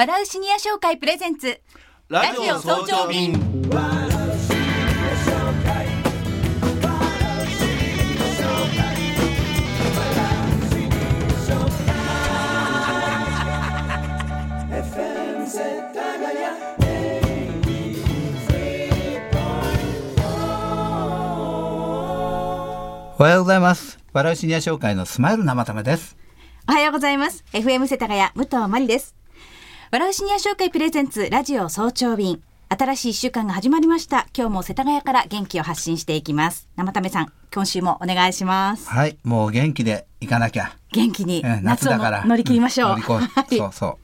笑うシニア商会プレゼンツラジオ早朝便おはようございます。笑うシニア商会のスマイル生ためです。おはようございます FM 世田谷武藤真理です笑うシニア商会プレゼンツラジオ早朝便。新しい一週間が始まりました。今日も世田谷から元気を発信していきます。生ためさん今週もお願いします。はい、もう元気で行かなきゃ。元気にえー夏だから。乗り切りましょう、ん乗り越え。はい。そうそう。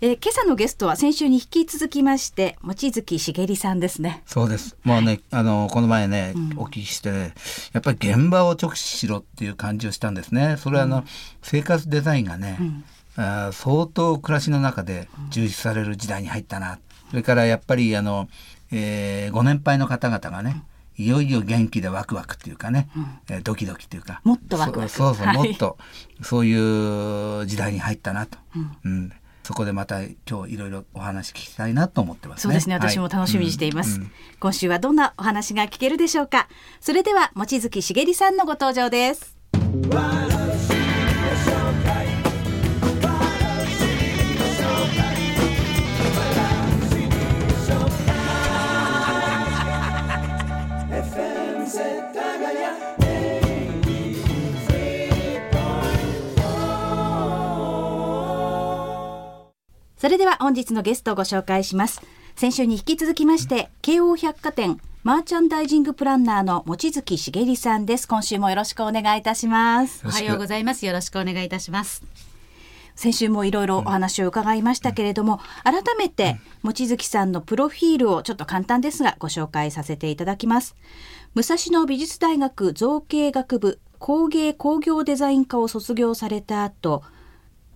えー今朝のゲストは先週に引き続きまして望月しげりさんですね。そうです。もうね、あの、この前ね、お聞きして、やっぱり現場を直視しろっていう感じをしたんですね。それはあの、生活デザインがね、あー相当暮らしの中で重視される時代に入ったな。それからやっぱりあの、えーご年配の方々がね、いよいよ元気でワクワクっていうかね、えードキドキっていうか。もっとワクワク。そうそうそう、はい。もっとそういう時代に入ったなと、うん。そこでまた今日いろいろお話聞きたいなと思ってますね。そうですね。私も楽しみにしています、今週はどんなお話が聞けるでしょうか。それでは望月しげりさんのご登場ですそれでは本日のゲストをご紹介します先週に引き続きまして京王百貨店マーチャンダイジングプランナーの望月しげりさんです今週もよろしくお願いいたしますおはようございます。よろしくお願いいたします。先週もいろいろお話を伺いましたけれども、改めて望月さんのプロフィールをちょっと簡単ですがご紹介させていただきます武蔵野美術大学造形学部工芸工業デザイン科を卒業された後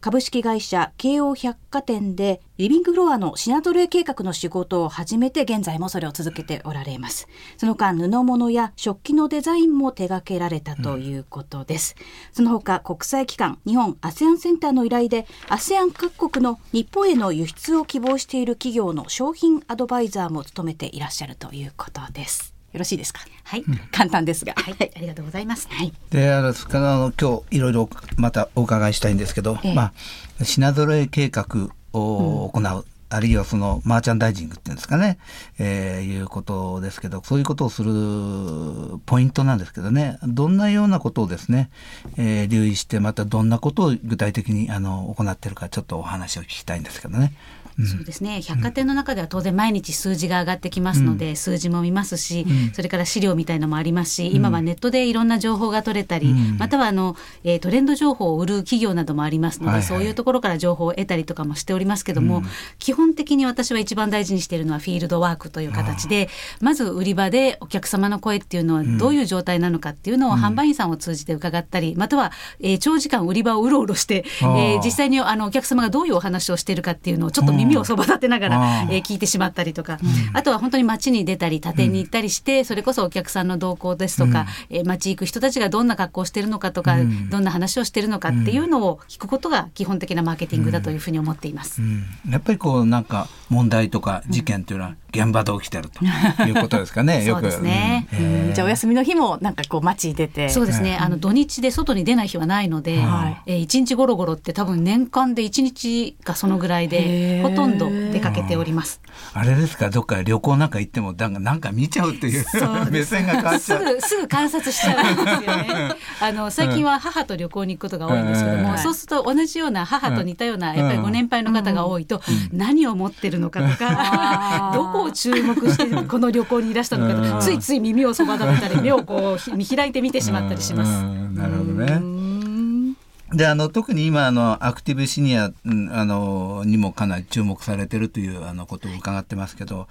株式会社京王百貨店でリビングフロアの品揃え計画の仕事を始めて現在もそれを続けておられます。その間布物や食器のデザインも手掛けられたということです、その他国際機関日本 ASEAN センターの依頼で ASEAN 各国の日本への輸出を希望している企業の商品アドバイザーも務めていらっしゃるということです。よろしいですか？はい。簡単ですが。はい。ありがとうございます。はい。であの今日いろいろまたお伺いしたいんですけど、ええ。まあ品揃え計画を行う、あるいはそのマーチャンダイジングっていうんですかね、えーいうことですけどそういうことをするポイントなんですけどね。どんなようなことをですね、えー留意してまたどんなことを具体的にあの行っているかちょっとお話を聞きたいんですけどね。そうですね。百貨店の中では当然毎日数字が上がってきますので、数字も見ますし、それから資料みたいのもありますし、今はネットでいろんな情報が取れたり、またはあの、えートレンド情報を売る企業などもありますので、はいはい。そういうところから情報を得たりとかもしておりますけども、基本的に私は一番大事にしているのはフィールドワークという形で、まず売り場でお客様の声っていうのはどういう状態なのかっていうのを販売員さんを通じて伺ったり、または、えー長時間売り場をうろうろして、えあ。ーー実際にあのお客様がどういうお話をしているかっていうのをちょっと耳をそば立てながら、えー聞いてしまったりとか、あとは本当に街に出たり、他店に行ったりして、それこそお客さんの動向ですとか、えー街行く人たちがどんな格好をしているのかとか、どんな話をしているのかっていうのを聞くことが基本的なマーケティングだというふうに思っています。うん。やっぱりこうなんか問題とか事件というのは現場で起きてると いうことですかね。よくそうですね。うん。うん。じゃあお休みの日もなんかこう街に出て。そうですね、あの土日で外に出ない日はないので、はい。えー一日ゴロゴロって多分年間で一日がそのぐらいへでー。ほとんど出かけております。あれですか？どっか旅行なんか行ってもなんかなんか見ちゃうっていう目線が変わっちすゃう。ぐすぐ観察しちゃうんですよね。あの最近は母と旅行に行くことが多いんですけども、うん。そうすると同じような母と似たようなやっぱりご年配の方が多いと、何を持ってるのかとか、どこを注目して この旅行にいらしたのかとついつい耳をそば立てたり目をこうひ見開いて見てしまったりします。うんなるほどね。であの特に今あのアクティブシニアうんあのにもかなり注目されてるというあのことを伺ってますけど、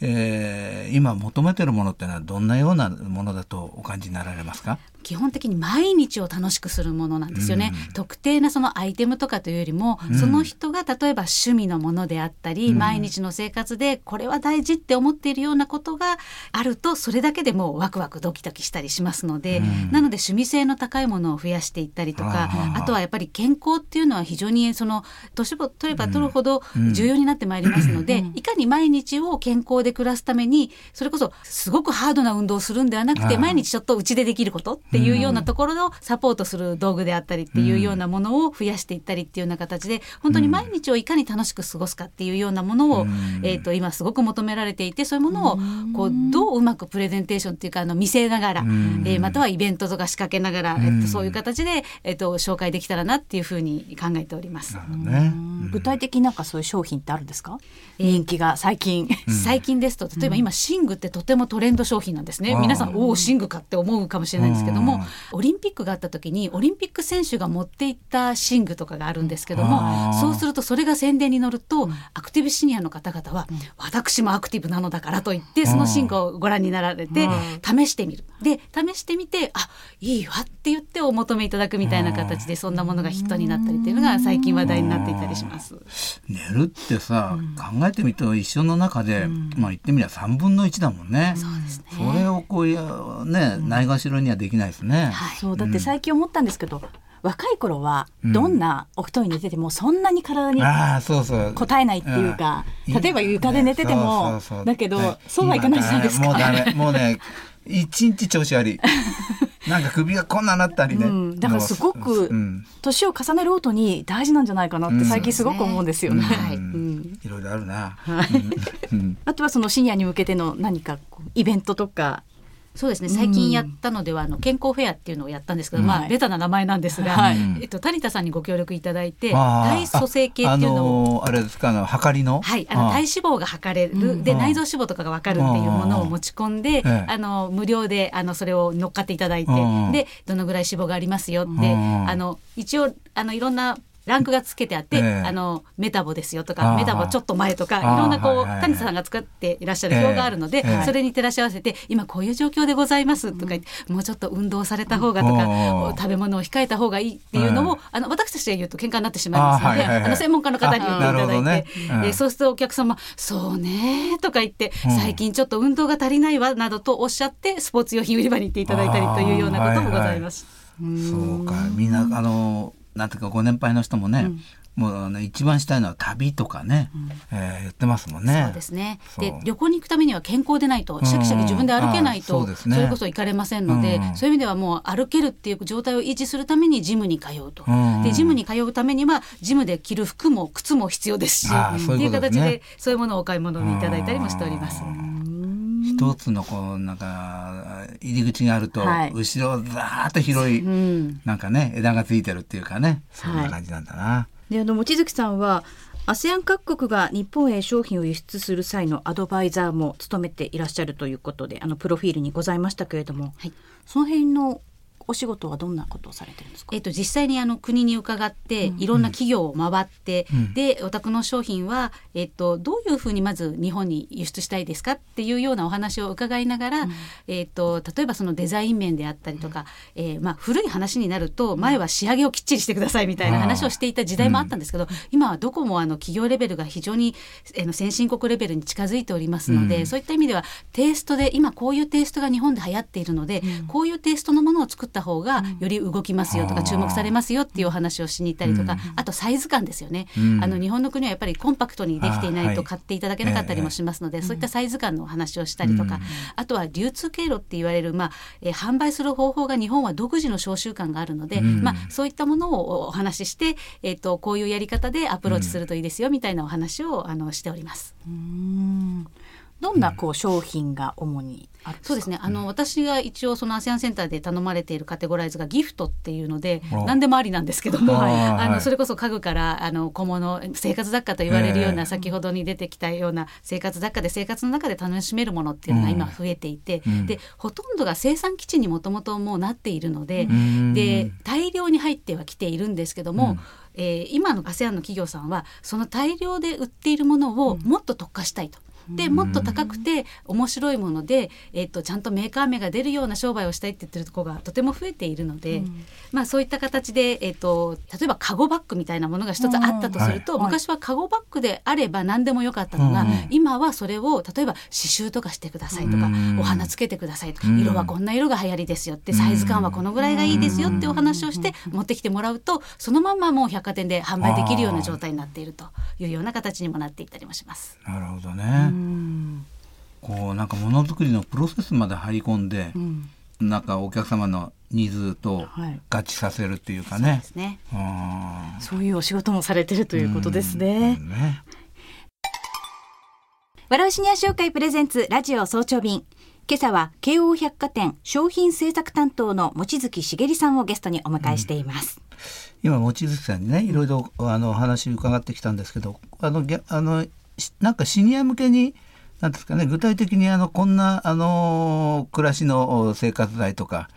えー今求めてるものってのはどんなようなものだとお感じになられますか？基本的に毎日を楽しくするものなんですよね、うん、特定なそのアイテムとかというよりも、うん、その人が例えば趣味のものであったり、うん、毎日の生活でこれは大事って思っているようなことがあるとそれだけでもワクワクドキドキしたりしますので、なので趣味性の高いものを増やしていったりとかあとはやっぱり健康っていうのは非常にその年を取れば取るほど重要になってまいりますので、いかに毎日を健康で暮らすためにそれこそすごくハードな運動をするんではなくて毎日ちょっとうちでできることっていうようなところのサポートする道具であったりっていうようなものを増やしていったりっていうような形で本当に毎日をいかに楽しく過ごすかっていうようなものを、えー、と今すごく求められていてそういうものをこうどううまくプレゼンテーションっていうかあの見せながら、えー、またはイベントとか仕掛けながら、えっと、そういう形で、えっと、紹介できたらなっていうふうに考えております。ね、具体的になん。かそういう商品ってあるんですか、人気が最近最近ですと例えば今寝具ってとてもトレンド商品なんですね、皆さんおお寝具かって思うかもしれないんですけども、オリンピックがあった時にオリンピック選手が持っていった寝具とかがあるんですけどもそうするとそれが宣伝に乗ると、アクティブシニアの方々は、私もアクティブなのだからと言ってその寝具をご覧になられて試してみる。で試してみてあいいわって言ってお求めいただくみたいな形でそんなものがヒットになったりっていうのが最近話題になっていたりします。寝るってさ、考えてみると一生の中で、まあ言ってみれば3分の1だもんね。そうですね。それをこうね、ないがしろにはできないですね。はい、そう。だって最近思ったんですけど、若い頃はどんなお布団に寝ててもそんなに体に応えないっていうか、例えば床で寝ててもだけどそうはいかないじゃないですか。もうね一日調子悪い。なんか首がこんななったりね、うん、だからすごく年を重ねるごとに大事なんじゃないかなって最近すごく思うんですよね。い。ろいろあるな。あとはそのシニアに向けての何かイベントとかそうですね。最近やったのでは、あの健康フェアっていうのをやったんですけど、まあベタな名前なんですが、はい、えっと谷田さんにご協力いただいて体組成計っていうのをあれですかあの測りの？はい。あの体脂肪が測れる。で内臓脂肪とかが分かるっていうものを持ち込んであの無料であのそれを乗っかっていただいてでどのぐらい脂肪がありますよってあの一応あのいろんなランクがつけてあって、えー、あのメタボですよとかメタボちょっと前とかいろんなこう谷さんが作っていらっしゃる表があるので、えー、それに照らし合わせて今こういう状況でございますとか言って、もうちょっと運動された方がとか食べ物を控えた方がいいっていうのを、あの私たちで言うと喧嘩になってしまいますのであの専門家の方に言っていただいて、ね。えー、そうするとお客様「そうね」とか言って「最近ちょっと運動が足りないわ」などとおっしゃってスポーツ用品売り場に行っていただいたりというようなこともございます。そうか。みんなあのなんていうかご年配の人もね、もうね一番したいのは旅とかね、うん、えー、言ってますもんね。そうですね。で旅行に行くためには健康でないとシャキシャキ自分で歩けないと、うんそね、それこそ行かれませんので、うん、そういう意味ではもう歩けるっていう状態を維持するためにジムに通うと。でジムに通うためにはジムで着る服も靴も必要ですし、っていう形でそういうものをお買い物にいただいたりもしております。一つのこうなんか入り口があると、はい、後ろざーっと広い、なんかね枝がついてるっていうかねそんな感じなんだな。はいであの望月さんは ASEAN 各国が日本へ商品を輸出する際のアドバイザーも務めていらっしゃるということであのプロフィールにございましたけれども、はい、その辺のお仕事はどんなことをされてるんですか？えっ、と実際にあの国に伺って、いろんな企業を回って、うん、でお宅の商品はえっ、とどういうふうにまず日本に輸出したいですかっていうようなお話を伺いながら、うん、えっ、と例えばそのデザイン面であったりとか、うん、えー、まあ古い話になると前は仕上げをきっちりしてくださいみたいな話をしていた時代もあったんですけど、今はどこもあの企業レベルが非常に、えー、の先進国レベルに近づいておりますので、そういった意味ではテイストで今こういうテイストが日本で流行っているので、こういうテイストのものを作った方がよりり動きますよとか注目されますよっていうお話をしに行ったりとか、あとサイズ感ですよね、あの日本の国はやっぱりコンパクトにできていないと買っていただけなかったりもしますので、そういったサイズ感のお話をしたりとか、あとは流通経路って言われる、まあえー、販売する方法が日本は独自の商習慣があるので、まあ、そういったものをお話しして、えーと、こういうやり方でアプローチするといいですよみたいなお話をあのしております。うん。どんなこう商品が主にそうですね。あの、うん、私が一応その ASEAN センターで頼まれているカテゴライズがギフトっていうので何でもありなんですけどもあのそれこそ家具からあの小物生活雑貨と言われるような、えー、先ほどに出てきたような生活雑貨で生活の中で楽しめるものっていうのが今増えていて、うん、でほとんどが生産基地にもともともうなっているのでで大量に入ってはきているんですけども、うん。えー、今の ASEAN の企業さんはその大量で売っているものをもっと特化したいと。でもっと高くて面白いもので、えっと、ちゃんとメーカー名が出るような商売をしたいって言ってるところがとても増えているので、まあ、そういった形で、えっと、例えばカゴバッグみたいなものが一つあったとすると、はい。昔はカゴバッグであれば何でもよかったのが、うん。今はそれを例えば刺繍とかしてくださいとか、うん。お花つけてくださいとか、うん。色はこんな色が流行りですよってサイズ感はこのぐらいがいいですよってお話をして持ってきてもらうとそのまんまもう百貨店で販売できるような状態になっているというような形にもなっていったりもします。なるほどね。こうなんかものづくりのプロセスまで入り込んで、なんかお客様のニーズとはい合致させるっていうかねそうで。すねあそういうお仕事もされてるとーいうことですうね。んね。笑うシニア商会プレゼンツラジオ早朝便。今朝は京王百貨店商品制作担当の望月茂里さんをゲストにお迎えしています。今望月さんにねいろいろあのお話伺ってきたんですけどあのぎゃあのしなんかシニア向けになんですかね具体的にあのこんなあの暮らしのお生活材とか、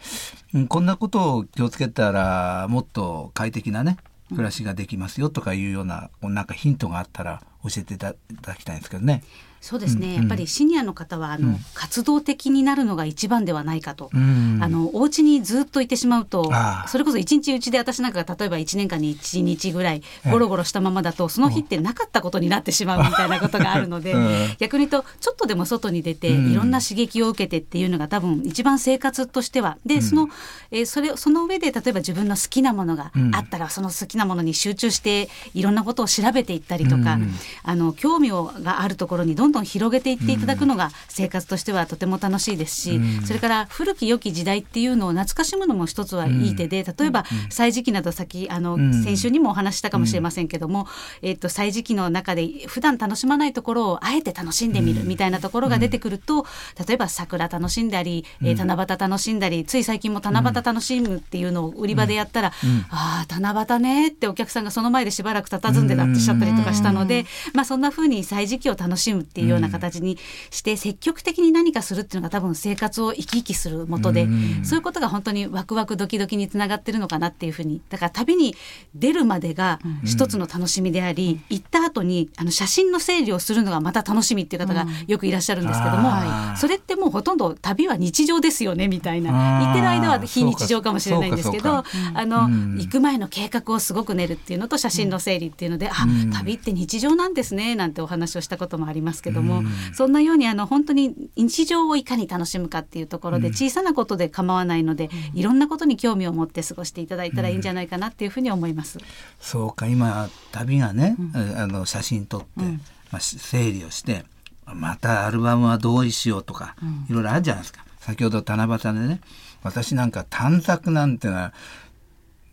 うんこんなことを気をつけたらもっと快適なね暮らしができますよとかいうような、こうなんかヒントがあったら教えていただきたいんですけどね。そうですね、うんやっぱりシニアの方はあの、うん。活動的になるのが一番ではないかと、うん。あのお家にずっといてしまうとそれこそ一日うちで私なんかが例えば1年間に1日ぐらいゴロゴロしたままだとその日ってなかったことになってしまうみたいなことがあるので、うん。逆に言うとちょっとでも外に出てうん。いろんな刺激を受けてっていうのが多分一番生活としては。でその,、えーそれその上で例えば自分の好きなものがあったらその好きなものに集中していろんなことを調べていったりとか、うん。あの興味をがあるところにどんどん広げていっていただくのが生活としてはとても楽しいですし、うん。それから古き良き時代っていうのを懐かしむのも一つはいい手で、例えば歳時記など先あの、うん。先週にもお話ししたかもしれませんけども、えっと歳時記の中で普段楽しまないところをあえて楽しんでみるみたいなところが出てくると、例えば桜楽しんだり、えー七夕楽しんだりつい最近も七夕楽しむっていうのを売り場でやったら、ああ七夕ねってお客さんがその前でしばらく佇んでたってしゃったりとかしたので、まあそんな風に歳時記を楽しむっていうような形にして積極的に何かするっていうのが多分生活を生き生きするもとで、うん。そういうことが本当にワクワクドキドキにつながってるのかなっていうふうにだから旅に出るまでが一つの楽しみであり、行った後にあの写真の整理をするのがまた楽しみっていう方がよくいらっしゃるんですけども、それってもうほとんど旅は日常ですよねみたいな。行ってる間は非日常かもしれないんですけどあの、うん。行く前の計画をすごく練るっていうのと写真の整理っていうので、あうん。旅って日常なんですねなんてお話をしたこともありますけども、そんなようにあの本当に日常をいかに楽しむかっていうところで小さなことで構わないので、いろんなことに興味を持って過ごしていただいたらいいんじゃないかなっていうふうに思います。そうか今旅がね、あの写真撮って、うん。まあ、し整理をしてまたアルバムはどうしようとか、いろいろあるじゃないですか。先ほど七夕でね私なんか短冊なんてのは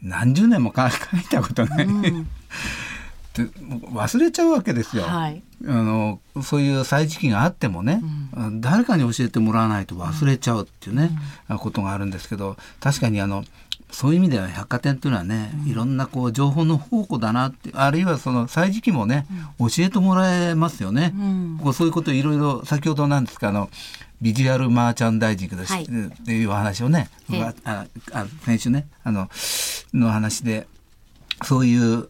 何十年もか書いたことない、でもう忘れちゃうわけですよ。はい。あのそういう歳時期があってもね、誰かに教えてもらわないと忘れちゃうっていうね、ことがあるんですけど確かにあのそういう意味では百貨店というのはね、いろんなこう情報の宝庫だなってあるいはその歳時期もね、教えてもらえますよね。こうそういうこといろいろ先ほどなんですかあのビジュアルマーチャンダイジングです、はいっていうお話をね、ああ先週ねあのの話でそういう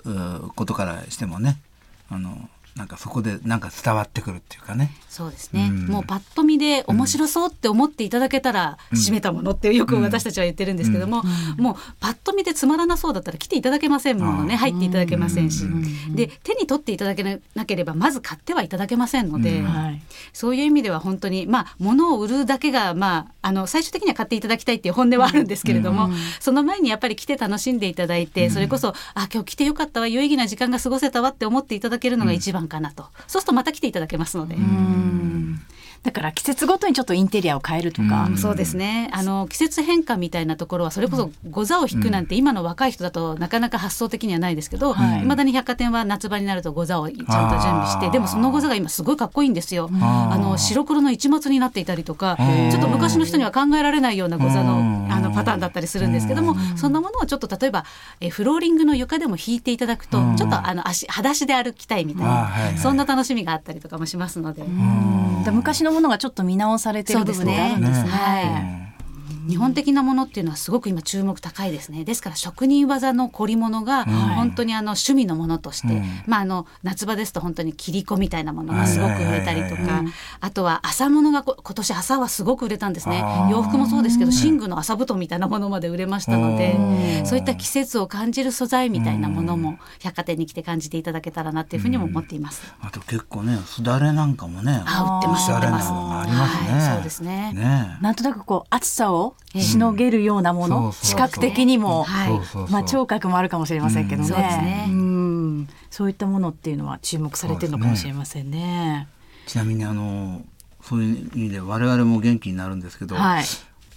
ことからしてもねあのなんかそこでなんか伝わってくるっていうかね。そうですね、うん。もうパッと見で面白そうって思っていただけたら閉めたものってよく私たちは言ってるんですけども、もうパッと見でつまらなそうだったら来ていただけませんものね。入っていただけませんし、で手に取っていただけなければまず買ってはいただけませんので、うん。はい。そういう意味では本当にまあ物を売るだけがまああの最終的には買っていただきたいっていう本音はあるんですけれども、その前にやっぱり来て楽しんでいただいて、それこそあ今日来てよかったわ有意義な時間が過ごせたわって思っていただけるのが一番かなと、そうするとまた来ていただけますので。だから季節ごとにちょっとインテリアを変えるとか。うん。そうですね。あの季節変化みたいなところはそれこそご座を引くなんて今の若い人だとなかなか発想的にはないですけど、はい。いまだに百貨店は夏場になるとご座をちゃんと準備してでもそのご座が今すごいかっこいいんですよ。あの白黒の一末になっていたりとかー。ちょっと昔の人には考えられないようなご座のパターンだったりするんですけどもそんなものをちょっと例えばえフローリングの床でも引いていただくとうん。ちょっとあの足裸足で歩きたいみたいあーはいはない。そんな楽しみがあったりとかもしますので。昔のものがちょっと見直されてる部分であるんですね。そうですね。うん日本的なものっていうのはすごく今注目高いですね。ですから職人技の凝り物が本当にあの趣味のものとして、うん。まああの夏場ですと本当に切り子みたいなものがすごく売れたりとかあとは麻物がこ今年朝はすごく売れたんですね。洋服もそうですけど寝具の麻布団みたいなものまで売れましたのでうん。そういった季節を感じる素材みたいなものも百貨店に来て感じていただけたらなっていうふうにも思っています。あと結構ねすだれなんかもねあ売ってますおしゃれな売ってます。のがありますね、はいそうですね。ね。なんとなくこう暑さをしのげるようなもの、視覚的にも、まあ聴覚もあるかもしれませんけどね。うん。そうですね。うん。そういったものっていうのは注目されてるのかもしれませんね。ちなみにあのそういう意味で我々も元気になるんですけど、はい。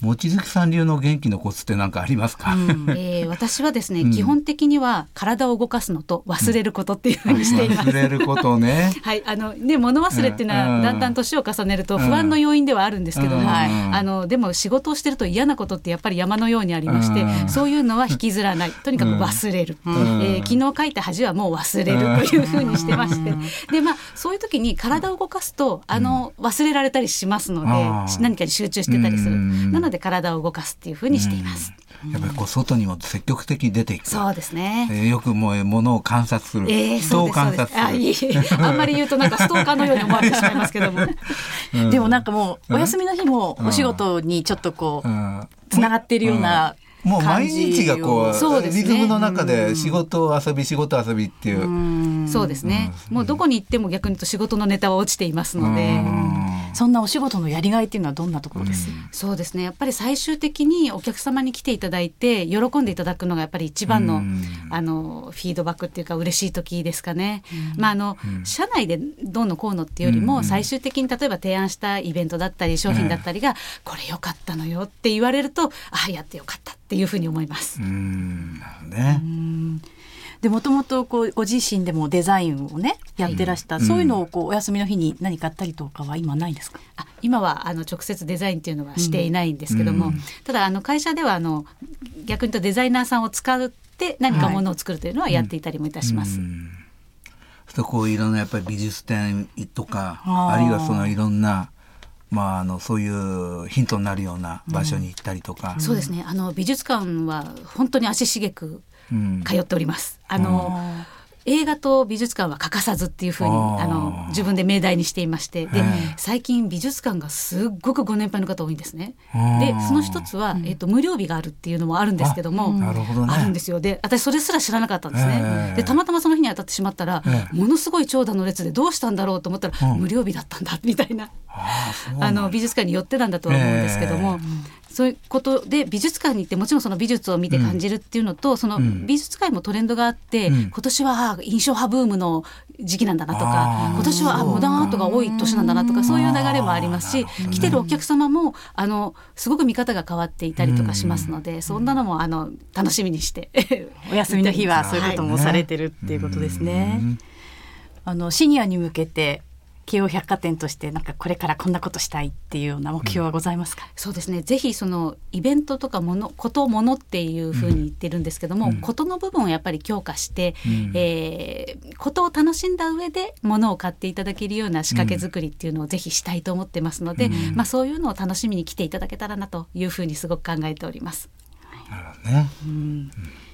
望月さん流の元気のコツって何かありますか、えー私はですね、うん。基本的には体を動かすのと忘れることっていうふうにしています。忘れることね。はい、あのね物忘れっていうのうん。はだんだん年を重ねると不安の要因ではあるんですけども、あのでも仕事をしてると嫌なことってやっぱり山のようにありまして、うん。そういうのは引きずらない。とにかく忘れる、ん。えー昨日書いた恥はもう忘れるというふうにしてまして、でまあそういう時に体を動かすとあの忘れられたりしますので、何かに集中してたりする、うん。なので体を動かすっていうふうにしています。やっぱりこう外にも積極的に出ていく。そうですね。えーよくもう物を観察する、えー、あ、いえいえ、あんまり言うとなんかストーカーのように思われてしまいますけども。うん。でもなんかもうお休みの日もお仕事にちょっとこううん。つながっているようなもう毎日がこうねリズムの中で仕事遊び仕事遊びっていう、そうですね。もうどこに行っても逆に言うと仕事のネタは落ちていますので。そんなお仕事のやりがいっていうのはどんなところです、そうですね。やっぱり最終的にお客様に来ていただいて喜んでいただくのがやっぱり一番の,、うん。あのフィードバックっていうか嬉しい時ですかね。まああの、社内でどうのこうのっていうよりも、うん。最終的に例えば提案したイベントだったり商品だったりが、これ良かったのよって言われるとあやってよかったっていうふうに思います。うん。なるほどね、でもともとこうご自身でもデザインをねやってらした、そういうのをこうお休みの日に何かあったりとかは今ないんですか、あ今はあの直接デザインっていうのはしていないんですけども、うん。ただあの会社ではあの逆に言うとデザイナーさんを使って何かものを作るというのはやっていたりもいたします。うん。そしてこういろんなやっぱり美術展とかあるいはそのいろんなまああのそういうヒントになるような場所に行ったりとか、そうですね。あの美術館は本当に足しげくうん通っております。あの、映画と美術館は欠かさずっていうふうにあの自分で命題にしていまして。で最近美術館がすっごくご年配の方多いんですね。でその一つは、えっと無料日があるっていうのもあるんですけども、ね。あるんですよ。で私それすら知らなかったんですね、ええでたまたまその日に当たってしまったら、ええ。ものすごい長蛇の列でどうしたんだろうと思ったら、うん。無料日だったんだみたいな。あの美術館によってなんだとは思うんですけども、そういうことで美術館に行ってもちろんその美術を見て感じるっていうのと、そのん美術界もトレンドがあって、うん。今年はあ印象派ブームの時期なんだなとか今年はあモダンアートが多い年なんだなとかそういう流れもありますし、来てるお客様もあのすごく見方が変わっていたりとかしますので、そんなのもあの楽しみにして お休みの日はそういうこともされてるっていうことですね。うん。あのシニアに向けて京王百貨店としてなんかこれからこんなことしたいっていうような目標はございますか、そうですね。ぜひそのイベントとかものことものっていうふうに言ってるんですけども、うん。ことの部分をやっぱり強化して、うん。えーことを楽しんだ上で物を買っていただけるような仕掛け作りっていうのをぜひしたいと思ってますので、うん。まあ、そういうのを楽しみに来ていただけたらなというふうにすごく考えております。なるほどね。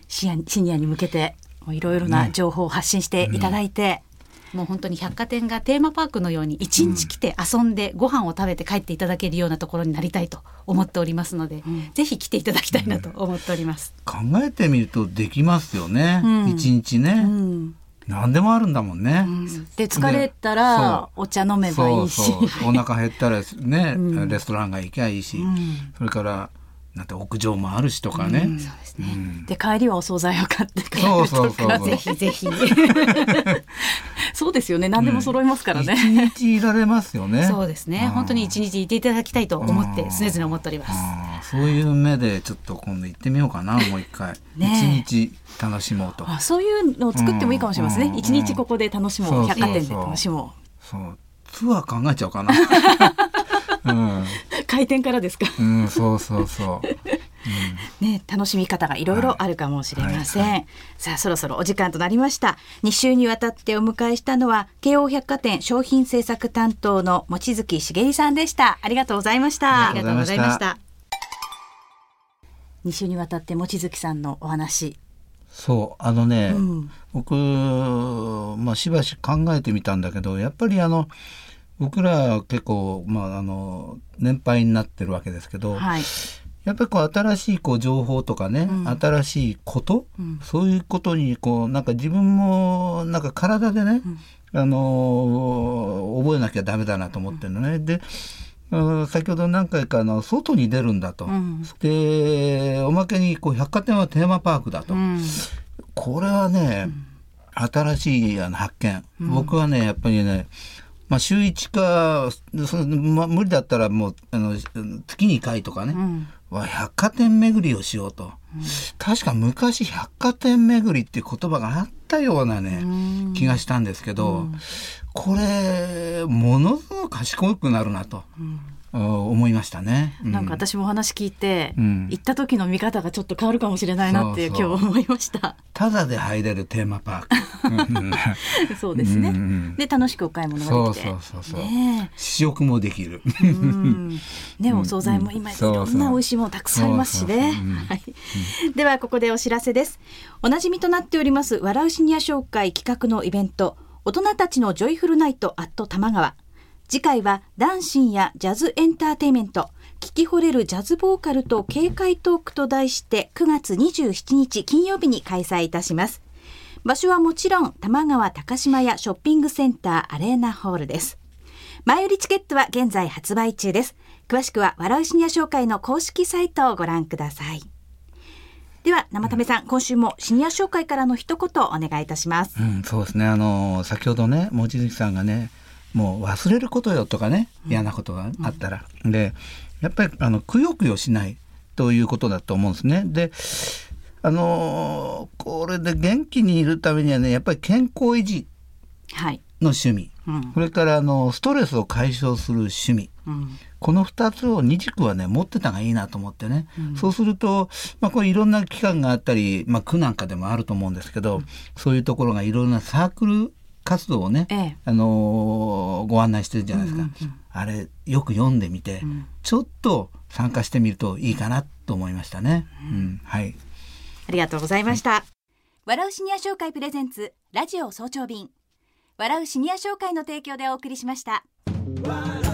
シニアシニアに向けてもういろいろな情報を発信していただいて、もう本当に百貨店がテーマパークのように一日来て遊んでご飯を食べて帰っていただけるようなところになりたいと思っておりますので、ぜひ来ていただきたいなと思っております。考えてみるとできますよね。うん。一、日ね、うん。何でもあるんだもんね、で疲れたらお茶飲めばいいし。そうそう。お腹減ったらね、うん。レストランが行きゃいいし、うん。それからなんて屋上もあるしとかね、そうですね。で帰りはお惣菜を買って帰るそうそうそうとかそう。ぜひぜひ。そうですよね。何でも揃いますからね、一日いられますよね。そうですね。うん。本当に一日いていただきたいと思って常々思っております。そういう目でちょっと今度行ってみようかなもう一回。一、ね日楽しもうと。あそういうのを作ってもいいかもしれませんね、うん。一日ここで楽しもう、うん。百貨店で楽しもそう。ツアー考えちゃおうかな。うん、う開店からですか？うん、そうそうそう。ね、楽しみ方がいろいろあるかもしれません、さあそろそろお時間となりました。2週にわたってお迎えしたのは京王百貨店商品制作担当の望月茂さんでした。ありがとうございました。ありがとうございました。2週にわたって望月さんのお話。そうあのね、うん。僕、まあ、しばし考えてみたんだけどやっぱりあの僕ら結構、まあ、あの年配になってるわけですけど、はい。やっぱりこう新しいこう情報とかね、うん。新しいこと、うん。そういうことにこうなんか自分もなんか体でね、あのー覚えなきゃダメだなと思ってるのね。でうん先ほど何回かあの外に出るんだと、うん。でおまけにこう百貨店はテーマパークだと、うん。これはね、新しいあの発見、僕はねやっぱりねまあ、週1かその、まあ、無理だったらもうあの月に1回とかね、うん。は百貨店巡りをしようと、確か昔百貨店巡りっていう言葉があったようなね、うん。気がしたんですけど、これものすごく賢くなるなと、あ思いましたね。うなんか私もお話聞いて、うん行った時の見方がちょっと変わるかもしれないなってそうそう今日思いました。ただで入れるテーマパーク。う んそうですね。うんうんで楽しくお買い物そうができて。そうそうそう。ね試食もできる。ねお惣菜も今いそうそうろんな美味しいものたくさんありますしね。ではここでお知らせです。おなじみとなっております笑うシニア紹介企画のイベント大人たちのジョイフルナイトアット玉川。次回はダンシンやジャズエンターテイメント聞き惚れるジャズボーカルと軽快トークと題して9月27日金曜日に開催いたします。場所はもちろん玉川高島屋ショッピングセンターアレーナホールです。前売りチケットは現在発売中です。詳しくは笑うシニア紹介の公式サイトをご覧ください。では生為さん今週もシニア紹介からの一言お願いいたします。うん、そうですね。あの先ほどね、望月さんがね、もう忘れることよとかね、嫌なことがあったら、で、やっぱりあのくよくよしないということだと思うんですね。で、あのこれで元気にいるためにはね、やっぱり健康維持はい。の趣味、うん。それからあのストレスを解消する趣味。うん。この2つを二軸はね持ってた方がいいなと思ってね、そうすると、まあ、これいろんな機関があったり、まあ、区なんかでもあると思うんですけど、そういうところがいろんなサークル活動をね、ええあのーご案内してるじゃないですか、あれよく読んでみて、ちょっと参加してみるといいかなと思いましたね。うんはいありがとうございました。笑うシニア紹介プレゼンツラジオ早朝便。笑うシニア紹介の提供でお送りしました。笑